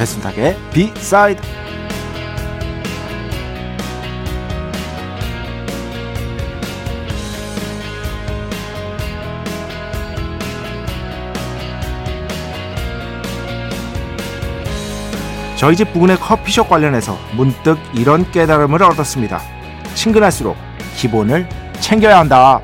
배순탁의 비사이드 저희 집 부근의 커피숍 관련해서 문득 이런 깨달음을 얻었습니다. 친근할수록 기본을 챙겨야 한다.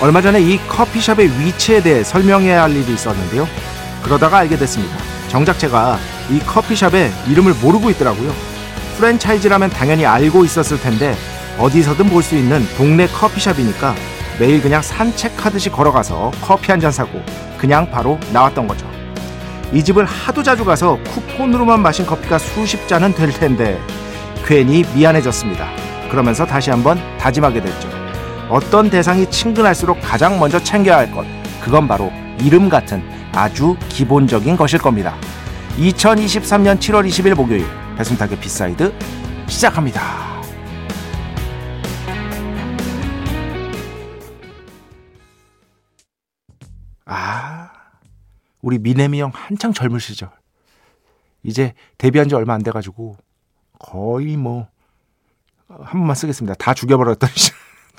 얼마 전에 이 커피숍의 위치에 대해 설명해야 할 일이 있었는데요. 그러다가 알게 됐습니다. 정작 제가 이 커피숍의 이름을 모르고 있더라고요. 프랜차이즈라면 당연히 알고 있었을 텐데 어디서든 볼 수 있는 동네 커피숍이니까 매일 그냥 산책하듯이 걸어가서 커피 한 잔 사고 그냥 바로 나왔던 거죠. 이 집을 하도 자주 가서 쿠폰으로만 마신 커피가 수십 잔은 될 텐데 괜히 미안해졌습니다. 그러면서 다시 한번 다짐하게 됐죠. 어떤 대상이 친근할수록 가장 먼저 챙겨야 할 것, 그건 바로 이름 같은 아주 기본적인 것일 겁니다. 2023년 7월 20일 목요일 배순탁의 B side 시작합니다. 아, 우리 미네미 형 한창 젊을 시절. 이제 데뷔한 지 얼마 안 돼가지고 거의 뭐 한 번만 쓰겠습니다. 다 죽여버렸던 시절.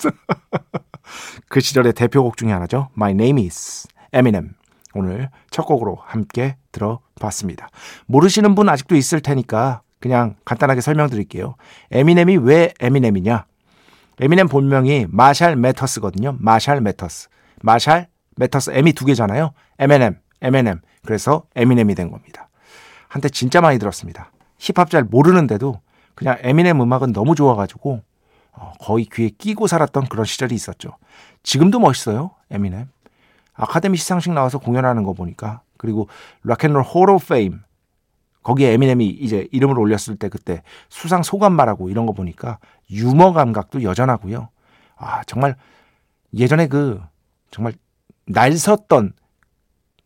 그 시절의 대표곡 중에 하나죠. My Name Is Eminem. 오늘 첫 곡으로 함께 들어봤습니다. 모르시는 분 아직도 있을 테니까 그냥 간단하게 설명드릴게요. 에미넴이 왜 에미넴이냐? 에미넴 본명이 마샬 매더스거든요. 마샬 매더스. 마샬 매더스 M이 두 개잖아요. M&M, M&M. 그래서 에미넴이 된 겁니다. 한때 진짜 많이 들었습니다. 힙합 잘 모르는데도 그냥 에미넴 음악은 너무 좋아가지고 어, 거의 귀에 끼고 살았던 그런 시절이 있었죠. 지금도 멋있어요. 에미넴. 아카데미 시상식 나와서 공연하는 거 보니까 그리고 Rock and Roll Hall of Fame 거기에 에미넴이 이제 이름을 올렸을 때 그때 수상 소감 말하고 이런 거 보니까 유머 감각도 여전하고요. 아 정말 예전에 그 정말 날 섰던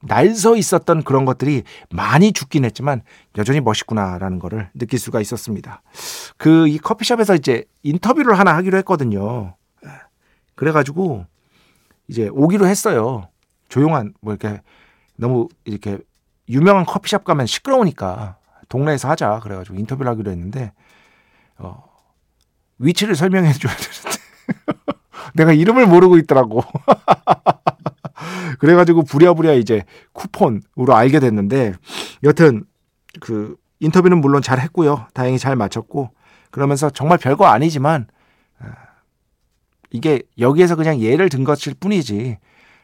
날 서 있었던 그런 것들이 많이 죽긴 했지만 여전히 멋있구나라는 거를 느낄 수가 있었습니다. 그 이 커피숍에서 이제 인터뷰를 하나 하기로 했거든요. 그래가지고 이제 오기로 했어요. 조용한 뭐 이렇게 너무 이렇게 유명한 커피숍 가면 시끄러우니까 동네에서 하자 그래가지고 인터뷰를 하기로 했는데 어, 위치를 설명해 줘야 되는데 내가 이름을 모르고 있더라고. 그래가지고 부랴부랴 이제 쿠폰으로 알게 됐는데 여튼 그 인터뷰는 물론 잘 했고요. 다행히 잘 마쳤고 그러면서 정말 별거 아니지만 아, 이게 여기에서 그냥 예를 든 것일 뿐이지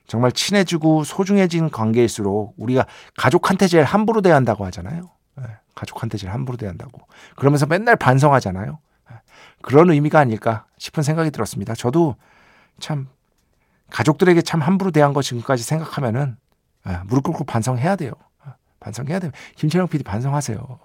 정말 친해지고 소중해진 관계일수록 우리가 가족한테 제일 함부로 대한다고 하잖아요. 예, 가족한테 제일 함부로 대한다고. 그러면서 맨날 반성하잖아요. 예, 그런 의미가 아닐까 싶은 생각이 들었습니다. 저도 참 가족들에게 참 함부로 대한 거 지금까지 생각하면은 아, 무릎 꿇고 반성해야 돼요. 아, 반성해야 돼요. 김철영 PD 반성하세요.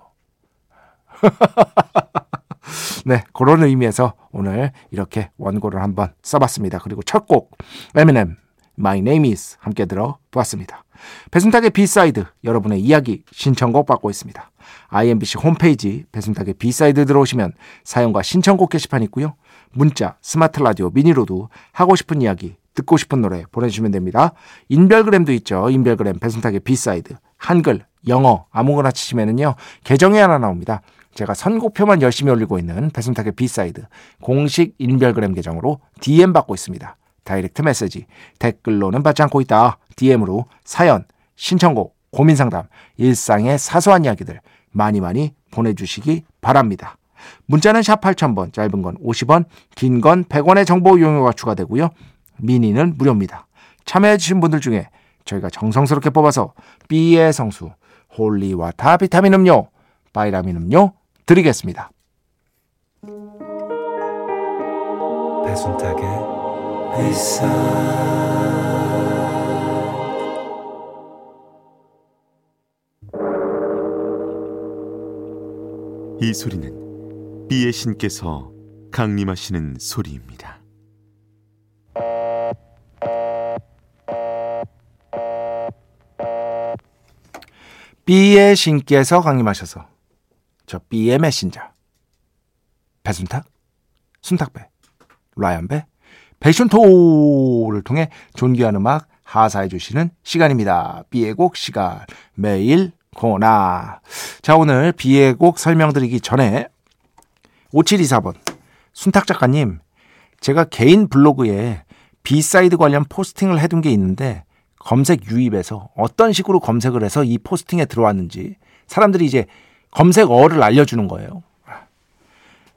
네, 그런 의미에서 오늘 이렇게 원고를 한번 써봤습니다. 그리고 첫 곡, Eminem, My Name Is 함께 들어보았습니다. 배순탁의 B side 여러분의 이야기 신청곡 받고 있습니다. IMBC 홈페이지 배순탁의 B side 들어오시면 사연과 신청곡 게시판 있고요. 문자, 스마트 라디오, 미니로도 하고 싶은 이야기 듣고 싶은 노래 보내주시면 됩니다. 인별그램도 있죠. 인별그램 배순탁의 B side 한글, 영어 아무거나 치시면은요 계정이 하나 나옵니다. 제가 선곡표만 열심히 올리고 있는 배순탁의 B side 공식 인별그램 계정으로 DM 받고 있습니다. Direct message 댓글로는 받지 않고 있다. DM으로 사연, 신청곡 고민 상담, 일상의 사소한 이야기들 많이 많이 보내주시기 바랍니다. 문자는 샵 8000번, 짧은 건 50원, 긴 건 100원의 정보 이용료가 추가되고요. 미니는 무료입니다. 참여해주신 분들 중에 저희가 정성스럽게 뽑아서 B의 성수, holy water 비타민 음료, 바이라민 음료 드리겠습니다. 배순탁의 회사 이 소리는 비의 신께서 강림하시는 소리입니다. B의 신께서 강림하셔서 저 B의 메신저 배순탁, 순탁배, 라이언배, 패션토를 통해 존귀한 음악 하사해 주시는 시간입니다. B의 곡 시간 매일 코너 자 오늘 B의 곡 설명드리기 전에 5724번 순탁 작가님 제가 개인 블로그에 B side 관련 포스팅을 해둔 게 있는데 검색 유입에서 어떤 식으로 검색을 해서 이 포스팅에 들어왔는지 사람들이 이제 검색어를 알려주는 거예요.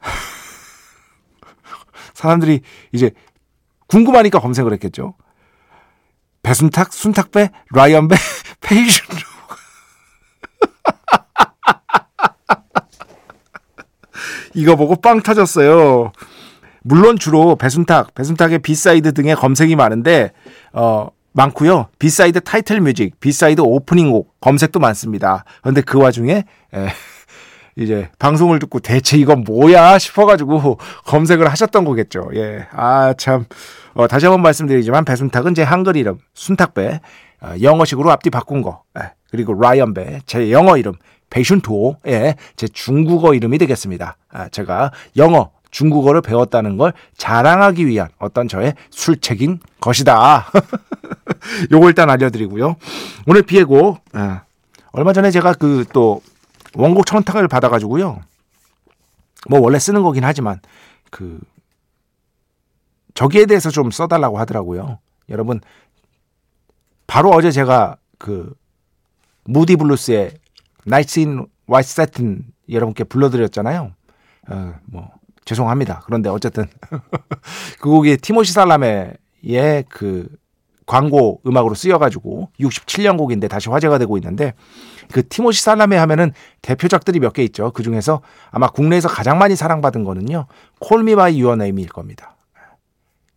사람들이 이제 궁금하니까 검색을 했겠죠. 배순탁, 순탁배, 라이언배, 페이션 이거 보고 빵 터졌어요. 물론 주로 배순탁, 배순탁의 B side 등의 검색이 많은데 어 많고요. B side 타이틀 뮤직, B side 오프닝 곡 검색도 많습니다. 그런데 그 와중에 에, 이제 방송을 듣고 대체 이건 뭐야 싶어가지고 검색을 하셨던 거겠죠. 예, 아 참. 어, 다시 한번 말씀드리지만 배순탁은 제 한글 이름 순탁배 어, 영어식으로 앞뒤 바꾼 거 예, 그리고 라이언배 제 영어 이름 베이슌토의 제 중국어 이름이 되겠습니다. 아, 제가 영어 중국어를 배웠다는 걸 자랑하기 위한 어떤 저의 술책인 것이다. 요거 일단 알려드리고요. 오늘 B의 곡 아, 얼마 전에 제가 그 또 원고 청탁을 받아가지고요. 뭐 원래 쓰는 거긴 하지만 그 저기에 대해서 좀 써달라고 하더라고요. 여러분 바로 어제 제가 그 무디 블루스의 Nights in White Satin 여러분께 불러드렸잖아요. 어, 뭐 죄송합니다. 그런데 어쨌든 그 곡이 티모시 살라메의 그 광고 음악으로 쓰여가지고 67년 곡인데 다시 화제가 되고 있는데 그 티모시 살라메 하면은 대표작들이 몇 개 있죠. 그 중에서 아마 국내에서 가장 많이 사랑받은 거는요. Call Me by Your Name일 겁니다.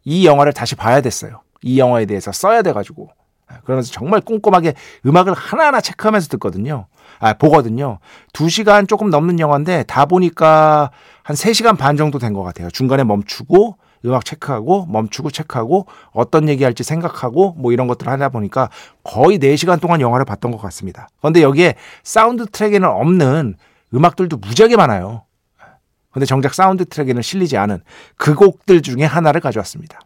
이 영화를 다시 봐야 됐어요. 이 영화에 대해서 써야 돼가지고 그러면서 정말 꼼꼼하게 음악을 하나하나 체크하면서 듣거든요. 아, 보거든요. 2시간 조금 넘는 영화인데 다 보니까 한 3시간 반 정도 된 것 같아요. 중간에 멈추고 음악 체크하고 멈추고 체크하고 어떤 얘기할지 생각하고 뭐 이런 것들을 하다 보니까 거의 4시간 동안 영화를 봤던 것 같습니다. 그런데 여기에 사운드 트랙에는 없는 음악들도 무지하게 많아요. 근데 정작 사운드 트랙에는 실리지 않은 그 곡들 중에 하나를 가져왔습니다.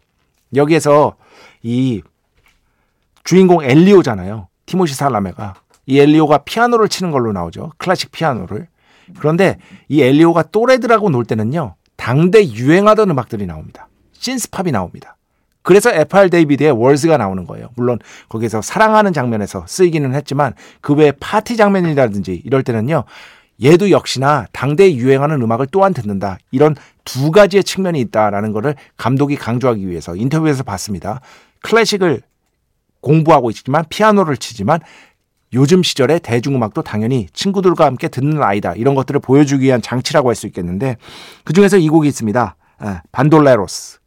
여기에서 이 주인공 엘리오잖아요. 티모시 살라메가. 이 엘리오가 피아노를 치는 걸로 나오죠. 클래식 피아노를. 그런데 이 엘리오가 또래들하고 놀 때는요. 당대 유행하던 음악들이 나옵니다. synthpop이 나옵니다. 그래서 FR 데이비드의 Words가 나오는 거예요. 물론 거기서 사랑하는 장면에서 쓰이기는 했지만 그 외에 파티 장면이라든지 이럴 때는요. 얘도 역시나 당대에 유행하는 음악을 또한 듣는다. 이런 두 가지의 측면이 있다라는 것을 감독이 강조하기 위해서 인터뷰에서 봤습니다. 클래식을 공부하고 있지만 피아노를 치지만 요즘 시절에 대중음악도 당연히 친구들과 함께 듣는 아이다. 이런 것들을 보여주기 위한 장치라고 할 수 있겠는데 그중에서 이 곡이 있습니다. 예, 반돌레로스.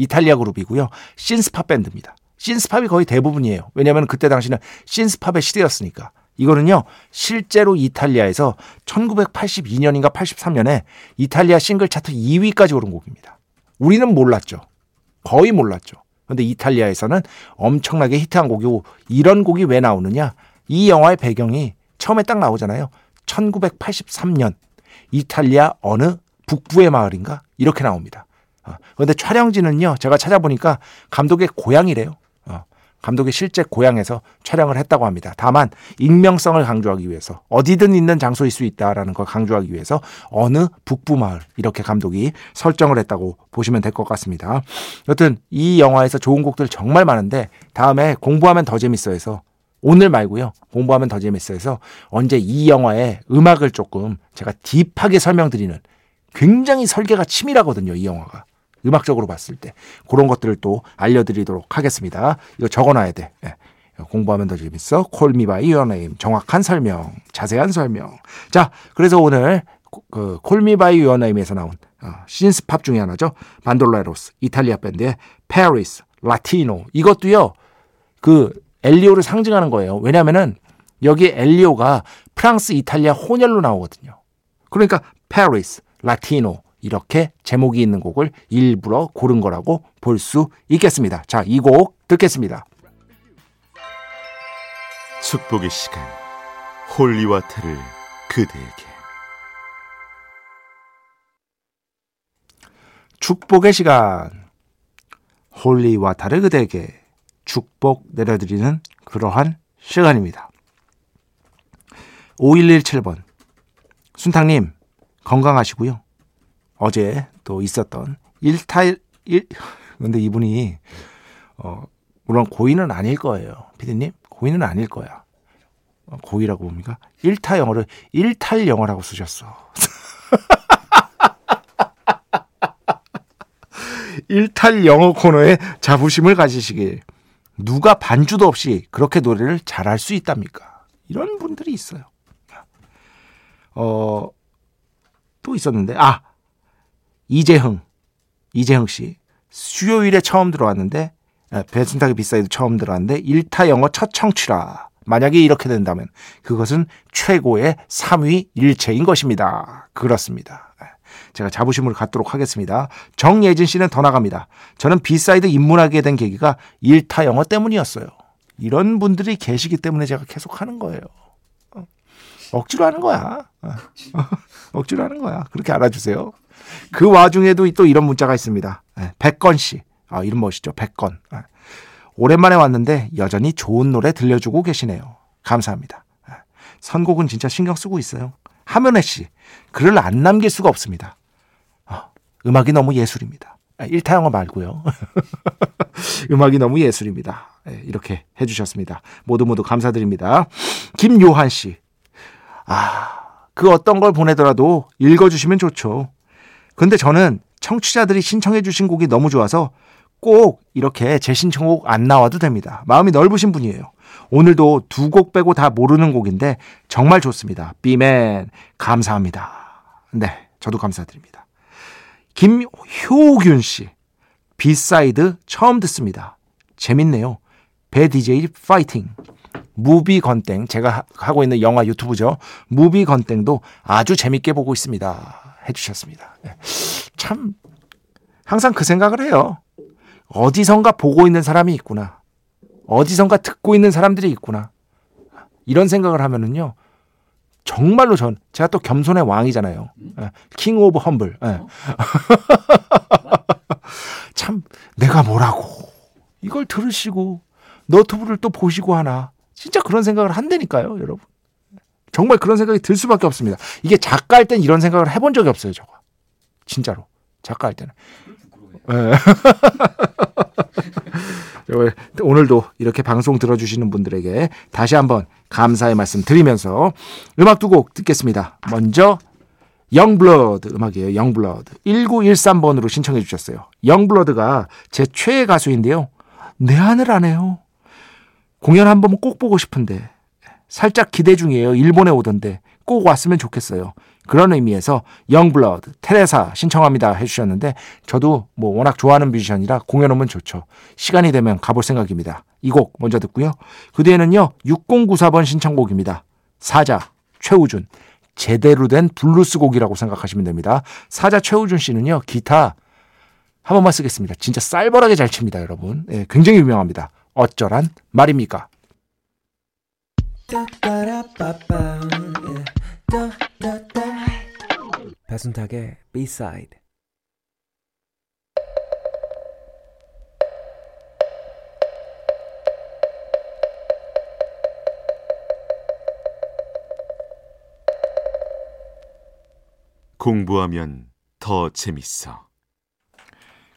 예, 이탈리아 그룹이고요. 신스팝 밴드입니다. 신스팝이 거의 대부분이에요. 왜냐하면 그때 당시는 신스팝의 시대였으니까. 이거는요, 실제로 이탈리아에서 1982년인가 83년에 이탈리아 싱글 차트 2위까지 오른 곡입니다. 우리는 몰랐죠. 거의 몰랐죠. 근데 이탈리아에서는 엄청나게 히트한 곡이고 이런 곡이 왜 나오느냐? 이 영화의 배경이 처음에 딱 나오잖아요. 1983년 이탈리아 어느 북부의 마을인가 이렇게 나옵니다. 그런데 어, 촬영지는요 제가 찾아보니까 감독의 고향이래요. 어, 감독의 실제 고향에서 촬영을 했다고 합니다. 다만 익명성을 강조하기 위해서 어디든 있는 장소일 수 있다라는 걸 강조하기 위해서 어느 북부 마을 이렇게 감독이 설정을 했다고 보시면 될 것 같습니다. 여튼 이 영화에서 좋은 곡들 정말 많은데 다음에 공부하면 더 재밌어 해서 오늘 말고요. 공부하면 더 재밌어서 언제 이 영화의 음악을 조금 제가 deep하게 설명드리는 굉장히 설계가 치밀하거든요. 이 영화가. 음악적으로 봤을 때. 그런 것들을 또 알려드리도록 하겠습니다. 이거 적어놔야 돼. 네. 공부하면 더 재밌어. Call Me by Your Name. 정확한 설명. 자세한 설명. 자, 그래서 오늘 그 Call Me by Your Name에서 나온 어, 신스팝 중에 하나죠. 반돌레로스. 이탈리아 밴드의 Paris Latino. 이것도요. 그 엘리오를 상징하는 거예요. 왜냐면은 여기 엘리오가 프랑스, 이탈리아 혼혈로 나오거든요. 그러니까 Paris Latino 이렇게 제목이 있는 곡을 일부러 고른 거라고 볼 수 있겠습니다. 자, 이 곡 듣겠습니다. 축복의 시간 holy water를 그대에게 축복의 시간 holy water를 그대에게 축복 내려드리는 그러한 시간입니다. 5117번 순탕님 건강하시고요. 어제 또 있었던 일탈 일 근데 이분이 어 물론 고인은 아닐 거예요. 피디님 고인은 아닐 거야. 어, 고의라고 봅니까? 일타 영어를 일탈 영어라고 쓰셨어. 일탈 영어 코너에 자부심을 가지시길. 누가 반주도 없이 그렇게 노래를 잘할 수 있답니까? 이런 분들이 있어요. 어, 또 있었는데, 아! 이재흥. 이재흥 씨. 수요일에 처음 들어왔는데, 배순탁의 B-side 처음 들어왔는데, 일타 영어 첫 청취라. 만약에 이렇게 된다면, 그것은 최고의 3위 일체인 것입니다. 그렇습니다. 제가 자부심을 갖도록 하겠습니다. 정예진 씨는 더 나갑니다. 저는 B-side 입문하게 된 계기가 일타 영어 때문이었어요. 이런 분들이 계시기 때문에 제가 계속 하는 거예요. 어. 억지로 하는 거야. 어. 억지로 하는 거야. 그렇게 알아주세요. 그 와중에도 또 이런 문자가 있습니다. 네, 백건 씨. 아, 이름 멋있죠. 백건. 네. 오랜만에 왔는데 여전히 좋은 노래 들려주고 계시네요. 감사합니다. 네. 선곡은 진짜 신경 쓰고 있어요. 하면혜 씨. 글을 안 남길 수가 없습니다. 어, 음악이 너무 예술입니다. 아, 일타 영어 말고요. 음악이 너무 예술입니다. 이렇게 해주셨습니다. 모두 모두 감사드립니다. 김요한 씨. 아, 그 어떤 걸 보내더라도 읽어주시면 좋죠. 근데 저는 청취자들이 신청해 주신 곡이 너무 좋아서 꼭 이렇게 제 신청곡 안 나와도 됩니다. 마음이 넓으신 분이에요. 오늘도 두 곡 빼고 다 모르는 곡인데 정말 좋습니다. 비맨 감사합니다. 네, 저도 감사드립니다. 김효균 씨 B-side 처음 듣습니다. 재밌네요. 배 DJ 파이팅. 무비 건땡 제가 하고 있는 영화 유튜브죠. 무비 건땡도 아주 재밌게 보고 있습니다. 해주셨습니다. 네. 참 항상 그 생각을 해요. 어디선가 보고 있는 사람이 있구나. 어디선가 듣고 있는 사람들이 있구나. 이런 생각을 하면은요. 정말로 전 제가 또 겸손의 왕이잖아요. King of humble. 참 내가 뭐라고 이걸 들으시고 너튜브를 또 보시고 하나 진짜 그런 생각을 한다니까요, 여러분. 정말 그런 생각이 들 수밖에 없습니다. 이게 작가할 땐 이런 생각을 해본 적이 없어요, 저거. 진짜로. 작가할 때는. 네. 오늘도 이렇게 방송 들어주시는 분들에게 다시 한번 감사의 말씀 드리면서 음악 두 곡 듣겠습니다. 먼저 영블러드 음악이에요. 영블러드. 1913번으로 신청해 주셨어요. 영블러드가 제 최애 가수인데요. 내 하늘 안 해요. 공연 한 번 꼭 보고 싶은데 살짝 기대 중이에요. 일본에 오던데 꼭 왔으면 좋겠어요. 그런 의미에서 영블러드, 테레사 신청합니다 해주셨는데 저도 뭐 워낙 좋아하는 뮤지션이라 공연 오면 좋죠. 시간이 되면 가볼 생각입니다. 이 곡 먼저 듣고요. 그 뒤에는요 6094번 신청곡입니다. 사자 최우준 제대로 된 블루스 곡이라고 생각하시면 됩니다. 사자 최우준 씨는요 기타 한 번만 쓰겠습니다. 진짜 쌀벌하게 잘 칩니다, 여러분. 예, 굉장히 유명합니다. 어쩌란 말입니까? 배순탁의 B-side 공부하면 더 재밌어.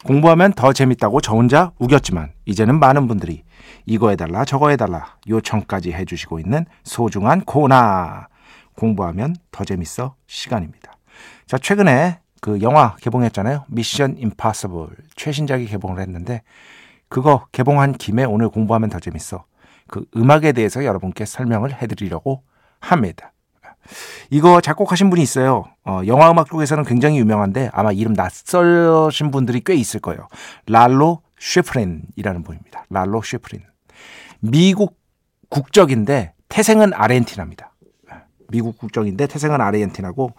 공부하면 더 재밌다고 저 혼자 우겼지만 이제는 많은 분들이 이거 해달라 저거 해달라 요청까지 해주시고 있는 소중한 코나 공부하면 더 재밌어 시간입니다. 자 최근에 그 영화 개봉했잖아요. 미션 임파서블 최신작이 개봉을 했는데 그거 개봉한 김에 오늘 공부하면 더 재밌어 그 음악에 대해서 여러분께 설명을 해드리려고 합니다. 이거 작곡하신 분이 있어요. 어, 영화 음악 쪽에서는 굉장히 유명한데 아마 이름 낯설신 분들이 꽤 있을 거예요. 랄로 쉐프린이라는 분입니다. 랄로 쉐프린. 미국 국적인데 태생은 아르헨티나입니다. 미국 국적인데 태생은 아르헨티나고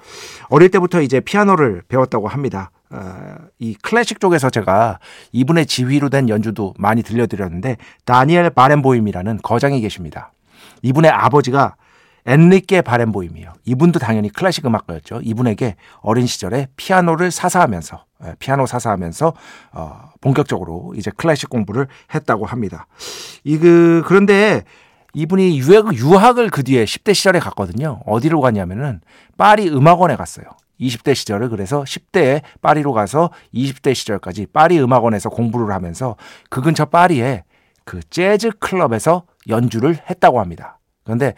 어릴 때부터 이제 피아노를 배웠다고 합니다. 어, 이 클래식 쪽에서 제가 이분의 지휘로 된 연주도 많이 들려드렸는데 다니엘 바렌보임이라는 거장이 계십니다. 이분의 아버지가 엔리케 바렌보임이에요. 이분도 당연히 클래식 음악가였죠. 이분에게 어린 시절에 피아노를 사사하면서 예, 피아노 사사하면서 어, 본격적으로 이제 클래식 공부를 했다고 합니다. 이 그 그런데 이분이 유학, 유학을 그 뒤에 10대 시절에 갔거든요. 어디로 갔냐면은 파리 음악원에 갔어요. 20대 시절을 그래서 10대에 파리로 가서 20대 시절까지 파리 음악원에서 공부를 하면서 그 근처 파리에 그 재즈 클럽에서 연주를 했다고 합니다. 그런데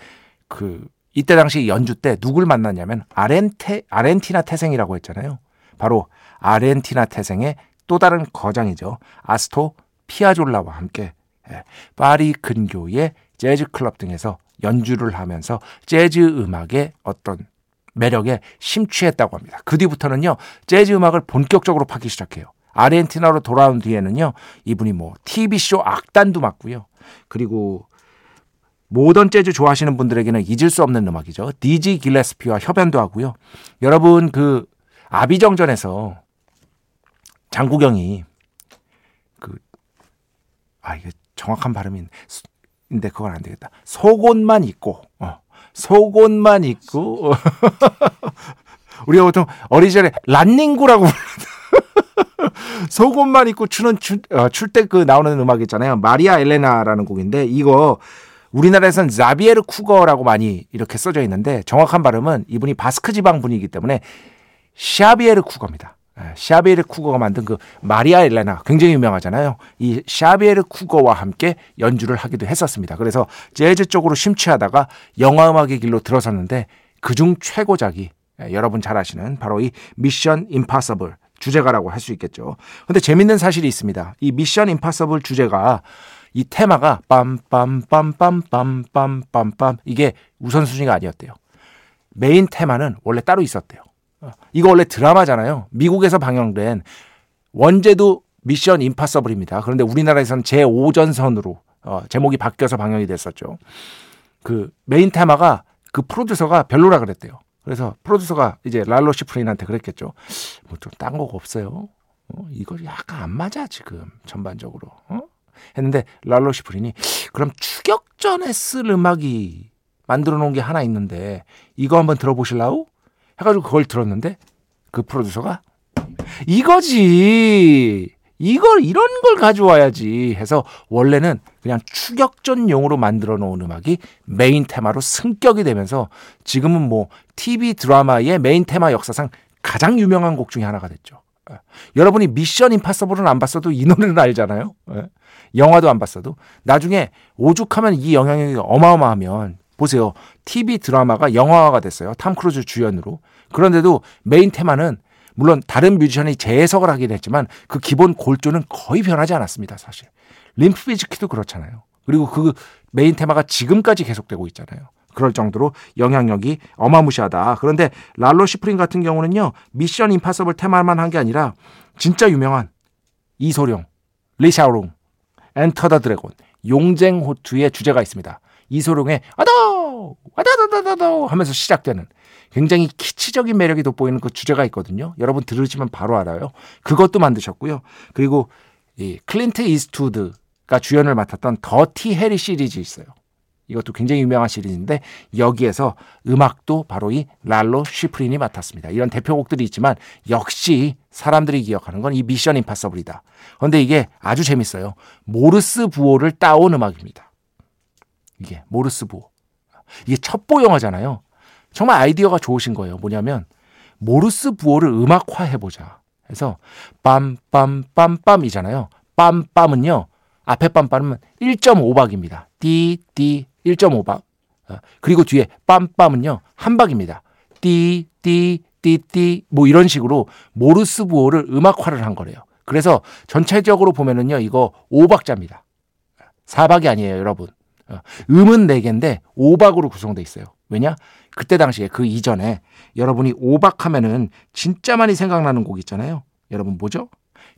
그 이때 당시 연주 때 누굴 만났냐면 아렌테 아르헨티나 태생이라고 했잖아요. 바로 아르헨티나 태생의 또 다른 거장이죠. 아스토 피아졸라와 함께 예, 파리 근교의 재즈 클럽 등에서 연주를 하면서 재즈 음악의 어떤 매력에 심취했다고 합니다. 그 뒤부터는요, 재즈 음악을 본격적으로 파기 시작해요. 아르헨티나로 돌아온 뒤에는요, 이분이 뭐 TV쇼 악단도 맡고요. 그리고 모던 재즈 좋아하시는 분들에게는 잊을 수 없는 음악이죠. 디지 길레스피와 협연도 하고요. 여러분 그 아비정전에서 장국영이 그 아 이게 정확한 발음인데 그건 안 되겠다. 속옷만 입고 어, 속옷만 입고 우리가 보통 어린 시절에 란닝구라고 속옷만 입고 추는 출때 어, 그 나오는 음악 있잖아요. 마리아 엘레나라는 곡인데 이거 우리나라에서는 자비에르 쿠거라고 많이 이렇게 써져 있는데 정확한 발음은 이분이 바스크 지방 분이기 때문에 샤비에르 쿠거입니다. 예, 샤비에르 쿠거가 만든 그 마리아 엘레나 굉장히 유명하잖아요. 이 샤비에르 쿠거와 함께 연주를 하기도 했었습니다. 그래서 재즈 쪽으로 심취하다가 영화 음악의 길로 들어섰는데 그중 최고작이 예, 여러분 잘 아시는 바로 이 Mission Impossible 주제가라고 할 수 있겠죠. 근데 재밌는 사실이 있습니다. 이 Mission Impossible 주제가 이 테마가 빰빰빰빰빰빰빰빰 이게 우선순위가 아니었대요. 메인 테마는 원래 따로 있었대요. 어, 이거 원래 드라마잖아요. 미국에서 방영된 원제도 Mission Impossible입니다. 그런데 우리나라에서는 제5전선으로 어, 제목이 바뀌어서 방영이 됐었죠. 그 메인 테마가 그 프로듀서가 별로라 그랬대요. 그래서 프로듀서가 이제 랄로 시프린한테 그랬겠죠. 뭐 좀 딴 거가 없어요. 어, 이거 약간 안 맞아 지금 전반적으로. 어? 했는데 랄로 시프린이 그럼 추격전에 쓸 음악이 만들어 놓은 게 하나 있는데 이거 한번 들어보실라우? 해가지고 그걸 들었는데 그 프로듀서가 이거지 이걸 이런 걸 가져와야지 해서 원래는 그냥 추격전용으로 만들어 놓은 음악이 메인 테마로 승격이 되면서 지금은 뭐 TV 드라마의 메인 테마 역사상 가장 유명한 곡 중에 하나가 됐죠. 예. 여러분이 Mission Impossible은 안 봤어도 이 노래는 알잖아요. 예. 영화도 안 봤어도 나중에 오죽하면 이 영향력이 어마어마하면 보세요. TV 드라마가 영화화가 됐어요. 탐 크루즈 주연으로. 그런데도 메인 테마는 물론 다른 뮤지션이 재해석을 하긴 했지만 그 기본 골조는 거의 변하지 않았습니다. 사실. 림프 비즈킷도 그렇잖아요. 그리고 그 메인 테마가 지금까지 계속되고 있잖아요. 그럴 정도로 영향력이 어마무시하다. 그런데 랄로 시프린 같은 경우는요. Mission Impossible 테마만 한 게 아니라 진짜 유명한 이소룡, 리샤오롱, Enter the Dragon, 용쟁호투의 주제가 있습니다. 이소룡의 아도 아다다다다도 하면서 시작되는 굉장히 키치적인 매력이 돋보이는 그 주제가 있거든요. 여러분 들으시면 바로 알아요. 그것도 만드셨고요. 그리고 이 클린트 이스트우드가 주연을 맡았던 Dirty Harry 시리즈 있어요. 이것도 굉장히 유명한 시리즈인데 여기에서 음악도 바로 이 랄로 쉬프린이 맡았습니다. 이런 대표곡들이 있지만 역시 사람들이 기억하는 건 이 Mission Impossible이다. 그런데 이게 아주 재밌어요. 모르스 부호를 따온 음악입니다. 이게 모르스 부호. 이게 첩보 영화잖아요. 정말 아이디어가 좋으신 거예요. 뭐냐면 모르스 부호를 음악화 해보자. 그래서 빰빰빰빰이잖아요. 빰빰은요. 앞에 빰빰은 1.5박입니다. 띠 띠 1.5박. 어, 그리고 뒤에 빰빰은요. 한 박입니다. 띠 띠 띠 띠 뭐 이런 식으로 모르스 부호를 음악화를 한 거래요. 그래서 전체적으로 보면은요. 이거 5박자입니다. 4박이 아니에요, 여러분. 어, 음은 4개인데 5박으로 구성되어 있어요. 왜냐? 그때 당시에 그 이전에 여러분이 5박 하면은 진짜 많이 생각나는 곡 있잖아요. 여러분 뭐죠?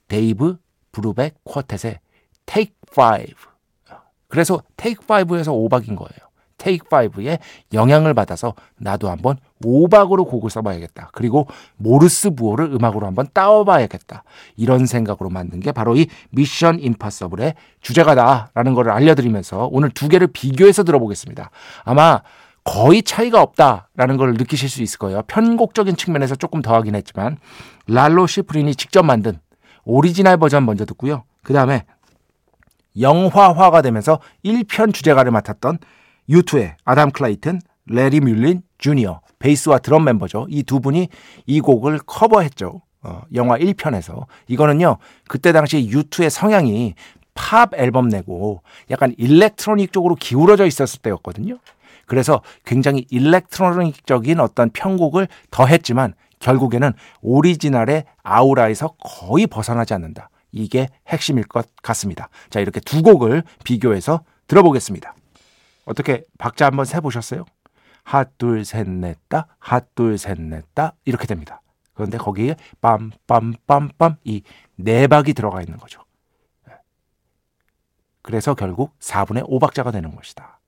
데이브 브루벡 쿼텟의 Take Five. 그래서 Take Five에서 5박인 거예요. Take Five의 영향을 받아서 나도 한번 5박으로 곡을 써봐야겠다. 그리고 모르스 부호를 음악으로 한번 따와봐야겠다. 이런 생각으로 만든 게 바로 이 Mission Impossible의 주제가다라는 것을 알려드리면서 오늘 두 개를 비교해서 들어보겠습니다. 아마 거의 차이가 없다라는 걸 느끼실 수 있을 거예요. 편곡적인 측면에서 조금 더하긴 했지만 랄로 시프린이 직접 만든 오리지널 버전 먼저 듣고요. 그 다음에 영화화가 되면서 1편 주제가를 맡았던 U2의 아담 클레이튼, 레리 뮬린 주니어, 베이스와 드럼 멤버죠. 이 두 분이 이 곡을 커버했죠. 어, 영화 1편에서. 이거는요, 그때 당시 U2의 성향이 팝 앨범 내고 약간 electronic 쪽으로 기울어져 있었을 때였거든요. 그래서 굉장히 electronic적인 어떤 편곡을 더했지만 결국에는 오리지널의 아우라에서 거의 벗어나지 않는다. 이게 핵심일 것 같습니다. 자, 이렇게 두 곡을 비교해서 들어보겠습니다. 어떻게 박자 한번 세보셨어요? 핫, 둘, 셋, 넷, 다, 핫, 둘, 셋, 넷, 다, 이렇게 됩니다. 그런데 거기에 빰, 빰, 빰, 빰, 이 네 박이 들어가 있는 거죠. 그래서 결국 4분의 5박자가 되는 것이다.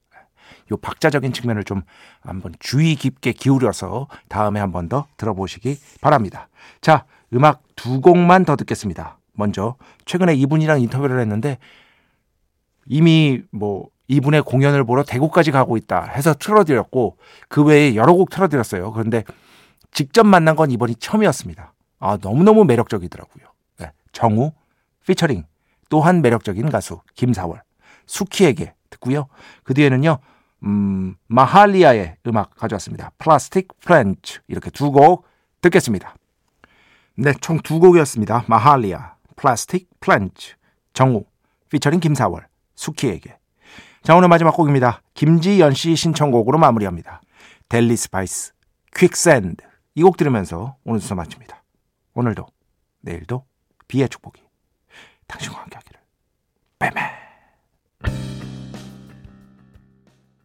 요 박자적인 측면을 좀 한번 주의 깊게 기울여서 다음에 한 번 더 들어보시기 바랍니다. 자, 음악 두 곡만 더 듣겠습니다. 먼저 최근에 이분이랑 인터뷰를 했는데 이미 뭐 이분의 공연을 보러 대구까지 가고 있다 해서 틀어드렸고 그 외에 여러 곡 틀어드렸어요. 그런데 직접 만난 건 이번이 처음이었습니다. 아, 너무너무 매력적이더라고요. 네, 정우 피처링 또한 매력적인 가수 김사월 수키에게 듣고요. 그 뒤에는요. 음, 마할리아의 음악 가져왔습니다. Plastic Plants 이렇게 두 곡 듣겠습니다. 네, 총 두 곡이었습니다. 마할리아, Plastic Plants, 정우, 피처링 김사월, 수키에게. 자, 오늘 마지막 곡입니다. 김지연 씨 신청곡으로 마무리합니다. 델리 스파이스, Quicksand. 이 곡 들으면서 오늘 수사 마칩니다. 오늘도, 내일도 B의 축복이 당신과 함께 하기를. 빼매.